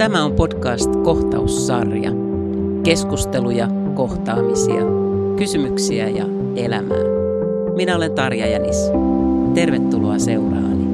Tämä on podcast Kohtaussarja. Keskusteluja, kohtaamisia, kysymyksiä ja elämää. Minä olen Tarja Jänis. Tervetuloa seuraani.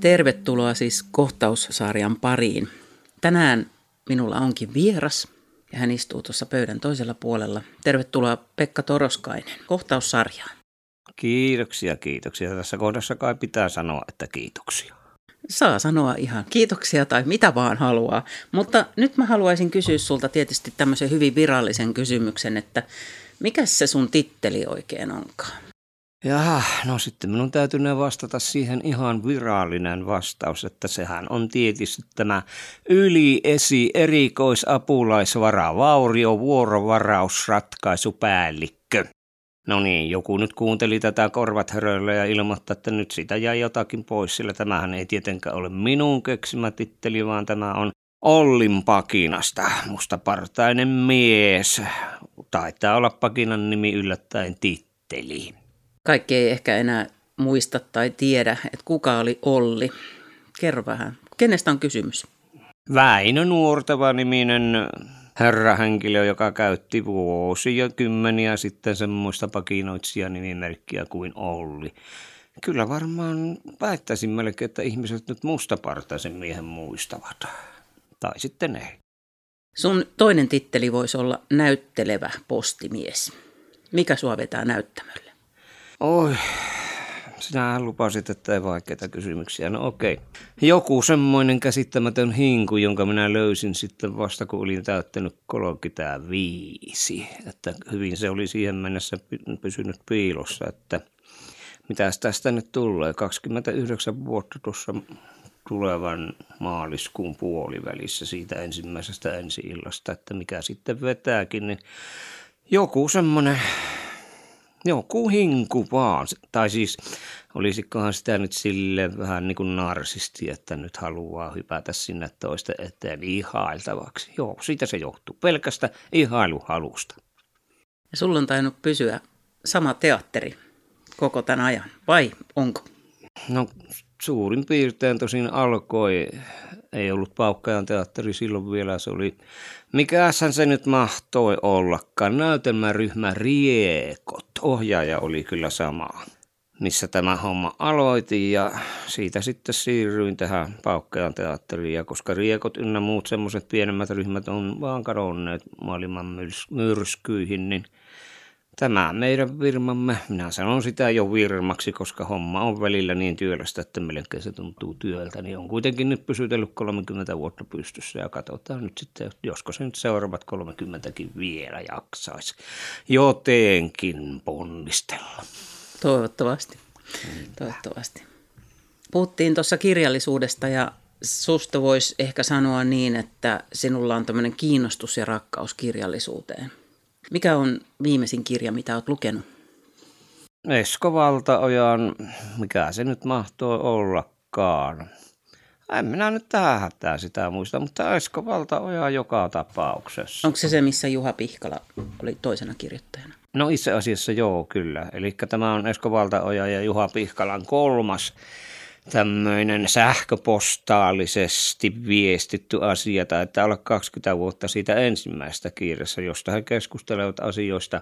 Tervetuloa siis kohtaussarjan pariin. Tänään minulla onkin vieras ja hän istuu tuossa pöydän toisella puolella. Tervetuloa Pekka Toroskainen kohtaussarjaan. Kiitoksia, kiitoksia. Tässä kohdassa kai pitää sanoa, että kiitoksia. Saa sanoa ihan kiitoksia tai mitä vaan haluaa. Mutta nyt mä haluaisin kysyä sulta tietysti tämmöisen hyvin virallisen kysymyksen, että mikä se sun titteli oikein onkaan? Jaha, no sitten minun täytyy vastata siihen ihan virallinen vastaus, että sehän on tietysti tämä yliesi erikoisapulaisvara, vaurio vuorovarausratkaisupäällikkö. No niin, joku nyt kuunteli tätä korvat höröllä ja ilmoittaa, että nyt sitä jäi jotakin pois, sillä tämähän ei tietenkään ole minun keksimä titteli, vaan tämä on Ollin Pakinasta, mustapartainen mies. Taitaa olla Pakinan nimi yllättäen titteli. Kaikki ei ehkä enää muista tai tiedä, että kuka oli Olli. Kerro vähän, kenestä on kysymys? Väinö Nuortava niminen herrahenkilö, joka käytti vuosia kymmeniä sitten semmoista pakinoitsija nimimerkkiä kuin Olli. Kyllä varmaan väittäisin melkein, että ihmiset nyt mustapartaisen miehen muistavat. Tai sitten ei. Sun toinen titteli voisi olla näyttelevä postimies. Mikä sua vetää näyttämölle? Oi, sinä lupasit, että ei vaikeita kysymyksiä. No okei. Joku semmoinen käsittämätön hinku, jonka minä löysin sitten vasta, kun olin täyttänyt 35. Että hyvin se oli siihen mennessä pysynyt piilossa, että mitä tästä nyt tulee. 29 vuotta tuossa tulevan maaliskuun puolivälissä siitä ensimmäisestä ensi-illasta, että mikä sitten vetääkin, niin joku semmoinen joku hinku vaan. Tai siis olisikohan sitä nyt sille vähän niin kuin narsisti, että nyt haluaa hypätä sinne toista eteen ihailtavaksi. Joo, siitä se johtuu. Pelkästä ihailuhalusta. Ja sulla on tainnut pysyä sama teatteri koko tämän ajan, vai onko? No suurin piirtein tosin alkoi, ei ollut Paukkajan teatteri silloin vielä, se oli, mikähän se nyt mahtoi ollakaan, näytelmäryhmä Riekot, ohjaaja oli kyllä sama, missä tämä homma aloitin ja siitä sitten siirryin tähän Paukkajan teatteriin. Ja koska Riekot ynnä muut semmoiset pienemmät ryhmät on vaan kadonneet maailman myrskyihin, niin – Tämä meidän virmamme, minä sanon sitä jo virmaksi, koska homma on välillä niin työlästä, että melkein se tuntuu työltä, niin on kuitenkin nyt pysytellyt 30 vuotta pystyssä ja katsotaan nyt sitten, josko se nyt seuraavat 30kin vielä jaksaisi. Jotenkin ponnistella. Toivottavasti, toivottavasti. Puhuttiin tuossa kirjallisuudesta ja susta voisi ehkä sanoa niin, että sinulla on tämmöinen kiinnostus ja rakkaus kirjallisuuteen – mikä on viimeisin kirja, mitä olet lukenut? Esko Valtaojan, mikä se nyt mahtoo ollakaan. En minä nyt tähän hätää sitä muista, mutta Esko Valtaoja joka tapauksessa. Onko se se, missä Juha Pihkala oli toisena kirjoittajana? No itse asiassa joo, kyllä. Eli tämä on Esko Valtaoja ja Juha Pihkalan kolmas tämmöinen sähköpostaalisesti viestitty asia, taitaa olla 20 vuotta siitä ensimmäistä kirjassa, josta he keskustelevat asioista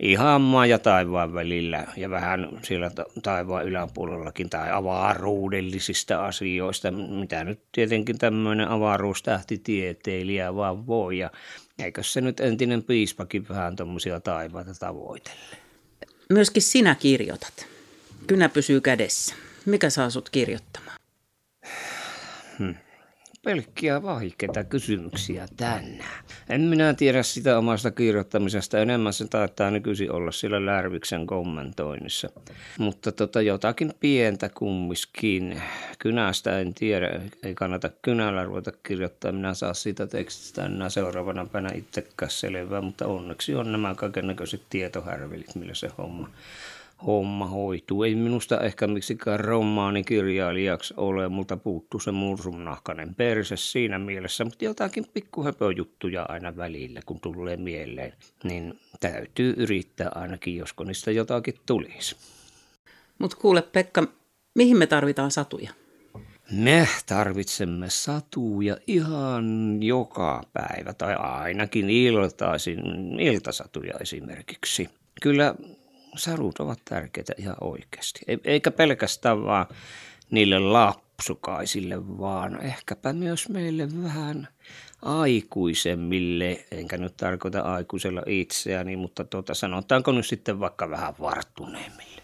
ihan maa ja taivaan välillä ja vähän siellä taivaan yläpuolellakin tai avaruudellisista asioista, mitä nyt tietenkin tämmöinen avaruustähtitieteilijä vaan voi ja eikö se nyt entinen piispakin vähän tuommoisia taivaita tavoitelle. Myöskin sinä kirjoitat. Kynä pysyy kädessä. Mikä saa sut kirjoittamaan? Hmm. Pelkkiä vaikeita kysymyksiä tänään. En minä tiedä sitä omasta kirjoittamisesta. Enemmän se taitaa nykyisin olla sillä Lärviksen kommentoinnissa. Mutta tota, jotakin pientä kummiskin. Kynästä en tiedä. Ei kannata kynällä ruveta kirjoittaa. Minä saa siitä tekstistä enää seuraavana päivänä itsekään selvää. Mutta onneksi on nämä kaikennäköiset tietohärvelit, millä se homma homma hoituu. Ei minusta ehkä miksikään romaanikirjailijaksi ole, mutta puuttuu se mursumnahkainen perse siinä mielessä, mutta jotakin pikkuhöpöjuttuja aina välillä, kun tulee mieleen, niin täytyy yrittää ainakin, josko niistä jotakin tulisi. Mutta kuule Pekka, mihin me tarvitaan satuja? Me tarvitsemme satuja ihan joka päivä tai ainakin iltaisin, iltasatuja esimerkiksi. Kyllä sadut ovat tärkeitä ihan oikeasti. Eikä pelkästään vaan niille lapsukaisille, vaan ehkäpä myös meille vähän aikuisemmille, enkä nyt tarkoita aikuisella itseäni, mutta tuota, sanotaanko nyt sitten vaikka vähän varttuneemmille.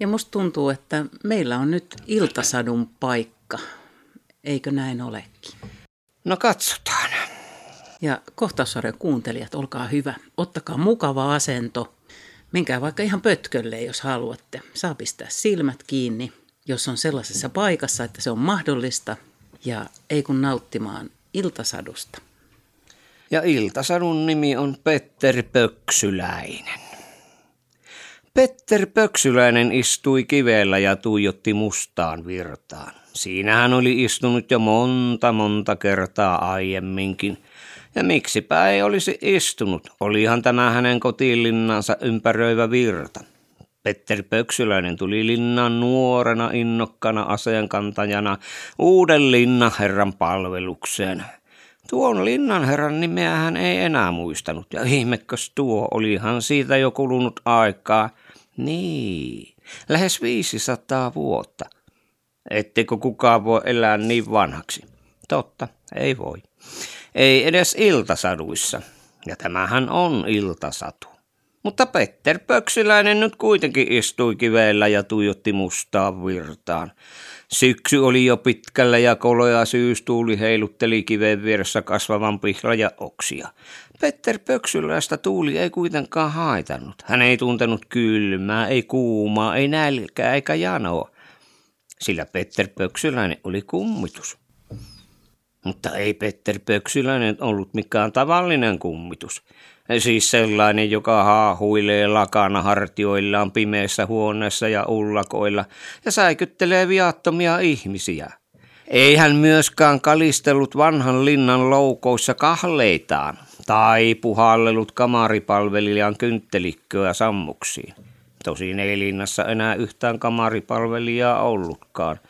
Ja musta tuntuu, että meillä on nyt iltasadun paikka. Eikö näin olekin? No katsotaan. Ja kohtaussarjan kuuntelijat, olkaa hyvä. Ottakaa mukava asento. Menkää vaikka ihan pötkölle, jos haluatte. Saa pistää silmät kiinni, jos on sellaisessa paikassa, että se on mahdollista. Ja ei kun nauttimaan iltasadusta. Ja iltasadun nimi on Petteri Pöksyläinen. Petter Pöksyläinen istui kivellä ja tuijotti mustaan virtaan. Siinä hän oli istunut jo monta monta kertaa aiemminkin. Ja miksipä ei olisi istunut, olihan tämä hänen kotiilinnansa ympäröivä virta. Petter Pöksyläinen tuli linnaan nuorena innokkana aseenkantajana uuden linnanherran palvelukseen. Tuon linnanherran nimeä hän ei enää muistanut, ja ihmekkös tuo, olihan siitä jo kulunut aikaa. Niin, lähes 500 vuotta. Ettekö kukaan voi elää niin vanhaksi? Totta, ei voi. Ei edes iltasaduissa. Ja tämähän on iltasatu. Mutta Petter Pöksyläinen nyt kuitenkin istui kiveellä ja tuijotti mustaan virtaan. Syksy oli jo pitkällä ja koloja syystuuli heilutteli kiveen vieressä kasvavan pihla ja oksia. Petter Pöksyläistä tuuli ei kuitenkaan haitannut. Hän ei tuntenut kylmää, ei kuumaa, ei nälkää eikä janoa. Sillä Petter Pöksyläinen oli kummitus. Mutta ei Petter Pöksyläinen ollut mikään tavallinen kummitus. Siis sellainen, joka haahuilee lakana hartioillaan pimeässä huoneessa ja ullakoilla ja säikyttelee viattomia ihmisiä. Ei hän myöskään kalistellut vanhan linnan loukoissa kahleitaan tai puhallellut kamaripalvelijan kynttelikköä sammuksiin. Tosin ei linnassa enää yhtään kamaripalvelijaa ollutkaan –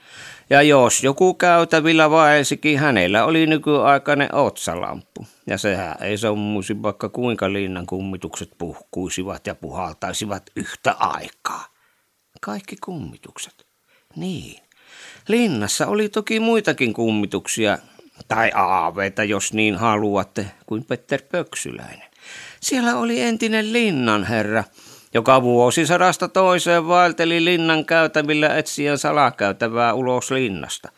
ja jos joku käytävillä vaelsikin, hänellä oli nykyaikainen otsalamppu. Ja sehän ei sammuisi vaikka kuinka linnan kummitukset puhkuisivat ja puhaltaisivat yhtä aikaa. Kaikki kummitukset. Niin. Linnassa oli toki muitakin kummituksia, tai aaveita, jos niin haluatte, kuin Petter Pöksyläinen. Siellä oli entinen linnanherra, joka vuosisadasta toiseen vaelteli linnan käytävillä etsien salakäytävää ulos linnasta.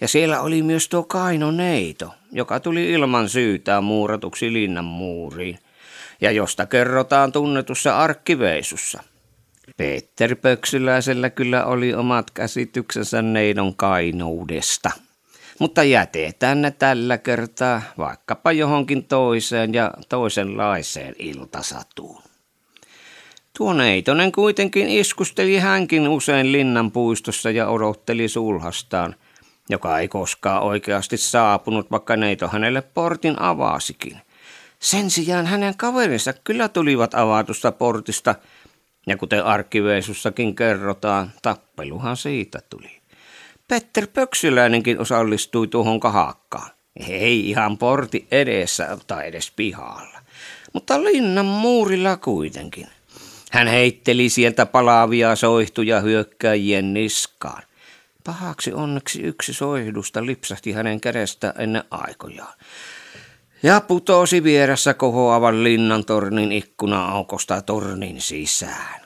Ja siellä oli myös tuo Kaino Neito, joka tuli ilman syytään muuratuksi linnan muuriin, ja josta kerrotaan tunnetussa arkkiveisussa. Peter Pöksyläisellä kyllä oli omat käsityksensä neidon kainoudesta. Mutta jätetään ne tällä kertaa vaikkapa johonkin toiseen ja toisenlaiseen iltasatuun. Tuo neitonen kuitenkin iskusteli hänkin usein linnan puistossa ja odotteli sulhastaan, joka ei koskaan oikeasti saapunut, vaikka neito hänelle portin avasikin. Sen sijaan hänen kaverinsa kyllä tulivat avatusta portista, ja kuten arkkiveesussakin kerrotaan, tappeluhan siitä tuli. Petter Pöksyläinenkin osallistui tuohon kahakkaan. Ei ihan porti edessä tai edes pihalla, mutta linnan muurilla kuitenkin. Hän heitteli sieltä palaavia soihtuja hyökkäjien niskaan. Pahaksi onneksi yksi soihdusta lipsahti hänen kädestä ennen aikojaan. Ja putosi vieressä kohoavan linnan tornin ikkuna-aukosta tornin sisään.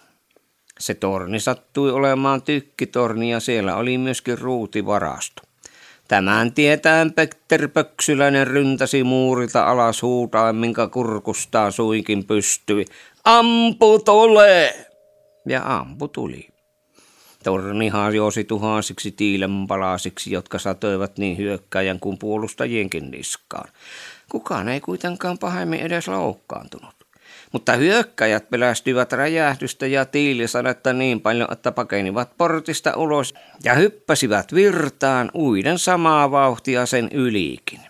Se torni sattui olemaan tykkitorni ja siellä oli myöskin ruutivarasto. Tämän tietäen Petter Pöksyläinen ryntäsi muurilta alas huutaen, minkä kurkustaan suinkin pystyi. Ampu tulee! Ja ampu tuli. Torni hajosi tuhansiksi tiilenpalasiksi, jotka satoivat niin hyökkäjän kuin puolustajienkin niskaan. Kukaan ei kuitenkaan pahemmin edes loukkaantunut. mutta hyökkäjät pelästyivät räjähdystä ja tiilisadetta niin paljon, että pakenivat portista ulos ja hyppäsivät virtaan uiden samaa vauhtia sen ylikin.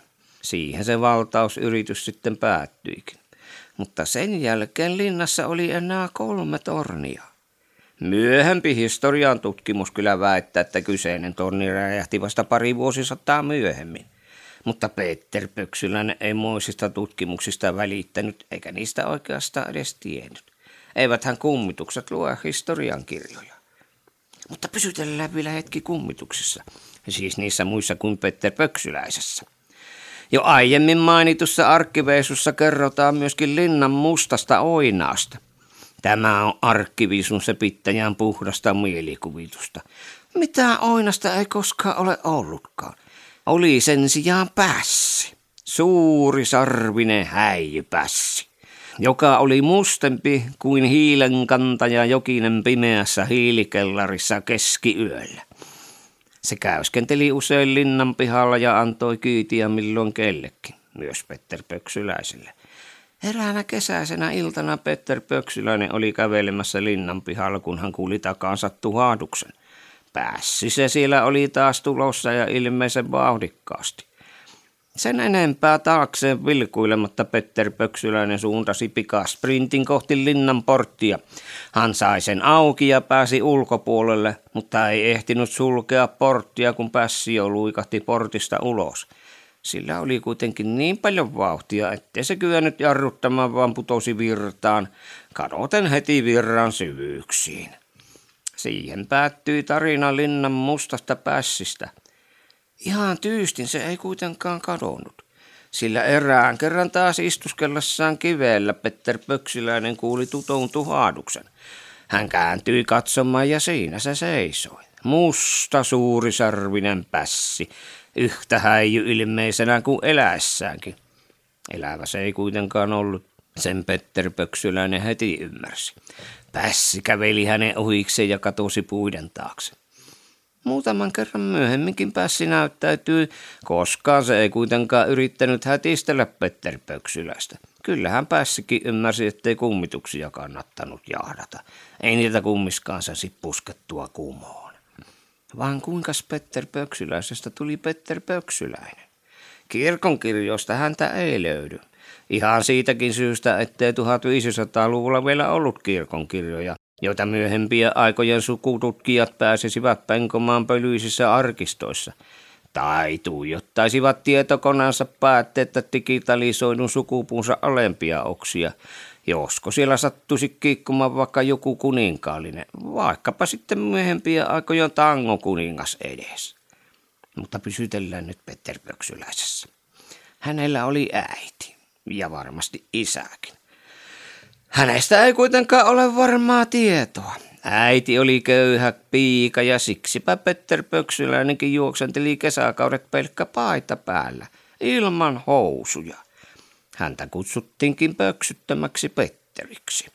Siihen se valtausyritys sitten päättyikin. Mutta sen jälkeen linnassa oli enää kolme tornia. Myöhempi historian tutkimus kyllä väittää, että kyseinen torni räjähti vasta pari vuosisataa myöhemmin. Mutta Peter Pöksyläinen ei moisista tutkimuksista välittänyt eikä niistä oikeastaan edes tiennyt. Eiväthän kummitukset lue historian kirjoja. Mutta pysytellään vielä hetki kummituksissa, siis niissä muissa kuin Peter Pöksyläisessä. Jo aiemmin mainitussa arkkiveisussa kerrotaan myöskin linnan mustasta oinaasta. Tämä on arkkiviisun se pittäjän puhdasta mielikuvitusta. Mitä oinasta ei koskaan ole ollutkaan. Oli sen sijaan pässi. Suuri sarvinen häijypässi joka oli mustempi kuin hiilenkantaja jokinen pimeässä hiilikellarissa keskiyöllä. Se käyskenteli usein linnan pihalla ja antoi kyytiä milloin kellekin, myös Petter Pöksyläiselle. Eräänä kesäisenä iltana Petter Pöksyläinen oli kävelemässä linnan pihalla, kun hän kuuli takaansa tuhahduksen. Päässi se siellä oli taas tulossa ja ilmeisen vauhdikkaasti. Sen enempää taakseen vilkuilematta Petter Pöksyläinen suuntasi pikasprintin kohti linnan porttia. Hän sai sen auki ja pääsi ulkopuolelle, mutta ei ehtinyt sulkea porttia, kun pässi jo luikahti portista ulos. Sillä oli kuitenkin niin paljon vauhtia, ettei se kyennyt jarruttamaan, vaan putosi virtaan, kadoten heti virran syvyyksiin. Siihen päättyi tarina linnan mustasta pässistä – Ihan tyystin se ei kuitenkaan kadonnut, sillä erään kerran taas istuskellessaan kivellä Petter Pöksiläinen kuuli tutoun tuhahduksen. Hän kääntyi katsomaan ja siinä se seisoi. Musta suurisarvinen pässi, yhtä häijy ilmeisenä kuin eläessäänkin. Elävä se ei kuitenkaan ollut, sen Petter Pöksyläinen heti ymmärsi. Pässi käveli hänen ohikseen ja katosi puiden taakse. Muutaman kerran myöhemminkin päässi näyttäytyy, koskaan se ei kuitenkaan yrittänyt hätistellä Petter Pöksylästä. Kyllähän päässikin ymmärsi, ettei kummituksia kannattanut jahdata. Ei niitä kummiskaan saisi puskettua kumoon. Vaan kuinka Petter Pöksyläisestä tuli Petter Pöksyläinen? Kirkonkirjoista häntä ei löydy. Ihan siitäkin syystä, ettei 1500-luvulla vielä ollut kirkonkirjoja, joita myöhempiä aikojen sukututkijat pääsisivät penkomaan pölyisissä arkistoissa, tai tuijottaisivat tietokoneensa päätteettä digitalisoidun sukupuunsa alempia oksia, josko siellä sattuisi kiikkumaan vaikka joku kuninkaallinen, vaikkapa sitten myöhempiä aikojen tangokuningas edes. Mutta pysytellään nyt Petter Pöksyläisessä. Hänellä oli äiti ja varmasti isäkin. Hänestä ei kuitenkaan ole varmaa tietoa. Äiti oli köyhä piika ja siksipä Petter Pöksyläinenkin juoksenteli kesäkaudet pelkkä paita päällä, ilman housuja. Häntä kutsuttiinkin pöksyttömäksi Petteriksi.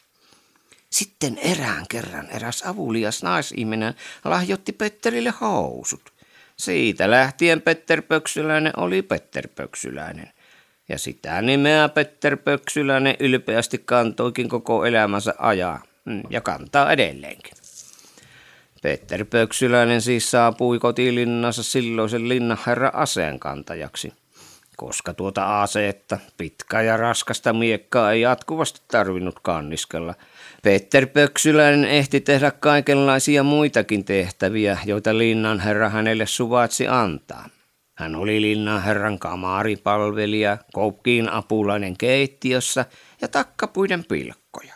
Sitten erään kerran eräs avulias naisihminen lahjoitti Petterille housut. Siitä lähtien Petter Pöksyläinen oli Petter Pöksyläinen. Ja sitä nimeä Petter Pöksyläinen ylpeästi kantoikin koko elämänsä ajaa mm, ja kantaa edelleenkin. Petter Pöksyläinen siis saapui kotilinnassa silloisen linnanherra aseenkantajaksi, koska tuota aseetta, pitkää ja raskasta miekkaa ei jatkuvasti tarvinnut kanniskella. Petter Pöksyläinen ehti tehdä kaikenlaisia muitakin tehtäviä, joita linnanherra hänelle suvaitsi antaa. Hän oli linnanherran kamaripalvelija, koukkiin apulainen keittiössä ja takkapuiden pilkkoja.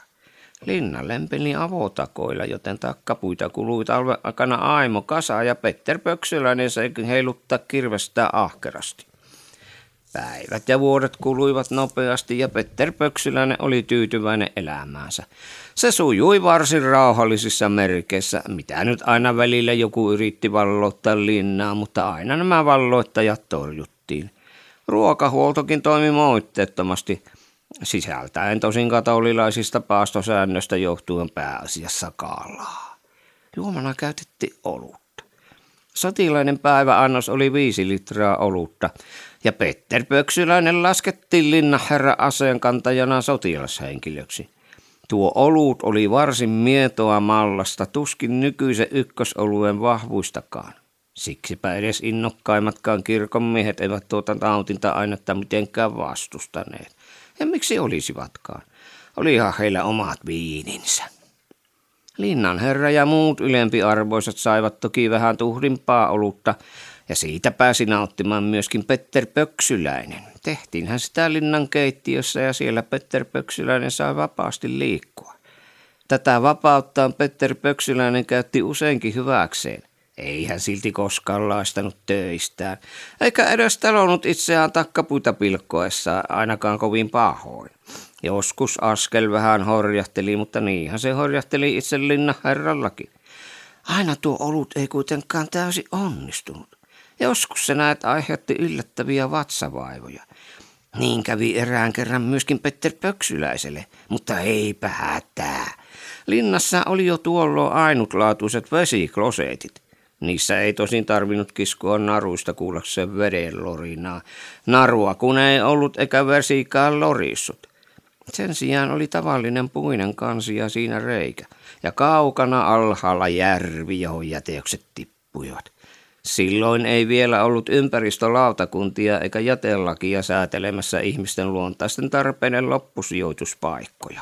Linna lempeli avotakoilla, joten takkapuita kului talven aikana Aimo kasa ja Petter Pöksyläinen sai heiluttaa kirvestä ahkerasti. Päivät ja vuodet kuluivat nopeasti ja Petter Pöksyläinen oli tyytyväinen elämäänsä. Se sujui varsin rauhallisissa merkeissä, mitä nyt aina välillä joku yritti valloittaa linnaa, mutta aina nämä valloittajat torjuttiin. Ruokahuoltokin toimi moitteettomasti, sisältäen tosin katolilaisista paastosäännöstä johtuen pääasiassa kalaa. Juomana käytettiin olutta. Sotilainen päiväannos oli viisi litraa olutta, ja Petter Pöksyläinen laskettiin linnanherra aseenkantajana sotilashenkilöksi – Tuo olut oli varsin mietoa mallasta, tuskin nykyisen ykkösoluen vahvuistakaan. Siksipä edes innokkaimmatkaan kirkonmiehet eivät tuota nautinta-ainetta mitenkään vastustaneet. Ja miksi olisivatkaan? Olihan heillä omat viininsä. Linnan herra ja muut ylempiarvoiset saivat toki vähän tuhdimpaa olutta, ja siitä pääsi nauttimaan myöskin Petter Pöksyläinen. Tehtiinhän sitä linnan keittiössä ja siellä Petter Pöksyläinen sai vapaasti liikkua. Tätä vapauttaan Petter Pöksyläinen käytti useinkin hyväkseen. Ei hän silti koskaan laistanut töistään, eikä edes talonnut itseään takkapuita pilkkoessa ainakaan kovin pahoin. Joskus askel vähän horjahteli, mutta niinhän se horjahteli itse linna herrallakin. Aina tuo olut ei kuitenkaan täysin onnistunut. Joskus se näet aiheutti yllättäviä vatsavaivoja. Niin kävi erään kerran myöskin Petter Pöksyläiselle, mutta eipä hätää. Linnassa oli jo tuolloin ainutlaatuiset vesikloseetit. Niissä ei tosin tarvinnut kiskoa naruista kuullakseen veden lorinaa. Narua kun ei ollut eikä vesikään lorissut. Sen sijaan oli tavallinen puinen kansi ja siinä reikä. Ja kaukana alhaalla järvi, johon jäteykset tippuivat. Silloin ei vielä ollut ympäristölautakuntia eikä jätelakia säätelemässä ihmisten luontaisten tarpeiden loppusijoituspaikkoja.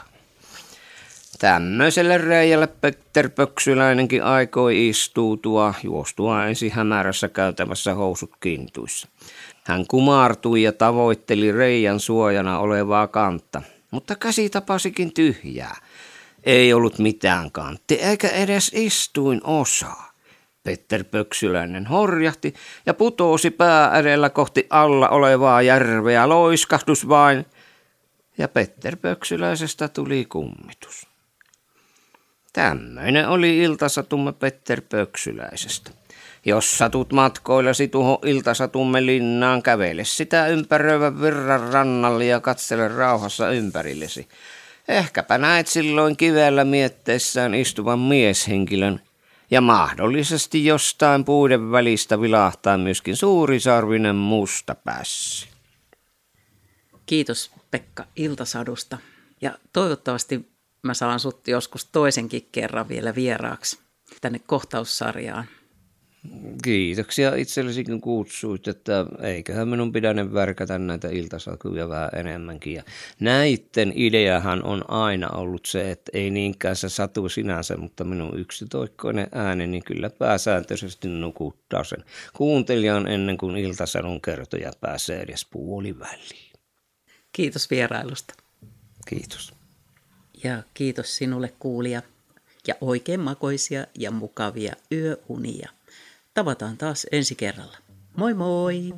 Tämmöiselle reijälle Petter Pöksyläinenkin aikoi istuutua, juostua ensin hämärässä käytävässä housut kintuissa. Hän kumartui ja tavoitteli reijän suojana olevaa kantta, mutta käsi tapasikin tyhjää. Ei ollut mitään kantti eikä edes istuin osaa. Petter Pöksyläinen horjahti ja putosi pää edellä kohti alla olevaa järveä. Loiskahdus vain ja Petter Pöksyläisestä tuli kummitus. Tämmöinen oli iltasatumme Petter Pöksyläisestä. Jos satut matkoillasi tuohon iltasatumme linnaan, kävele sitä ympäröivän virran rannalle ja katsele rauhassa ympärillesi. Ehkäpä näet silloin kivellä mietteissään istuvan mieshenkilön, ja mahdollisesti jostain puiden välistä vilahtaa myöskin suurisarvinen musta pässi. Kiitos Pekka Iltasadusta ja toivottavasti mä saan sut joskus toisenkin kerran vielä vieraaksi tänne kohtaussarjaan. Kiitoksia itsellesi, kun kutsuit, että eiköhän minun pidä värkätä näitä iltasakuja vähän enemmänkin. Ja näitten ideahan on aina ollut se, että ei niinkään se satu sinänsä, mutta minun yksitoikkoinen ääni niin kyllä pääsääntöisesti nukuttaa sen kuuntelijan ennen kuin iltasadun kertoja pääsee edes puoliväliin. Kiitos vierailusta. Kiitos. Ja kiitos sinulle kuulija ja oikein makoisia ja mukavia yöunia. Tavataan taas ensi kerralla. Moi moi!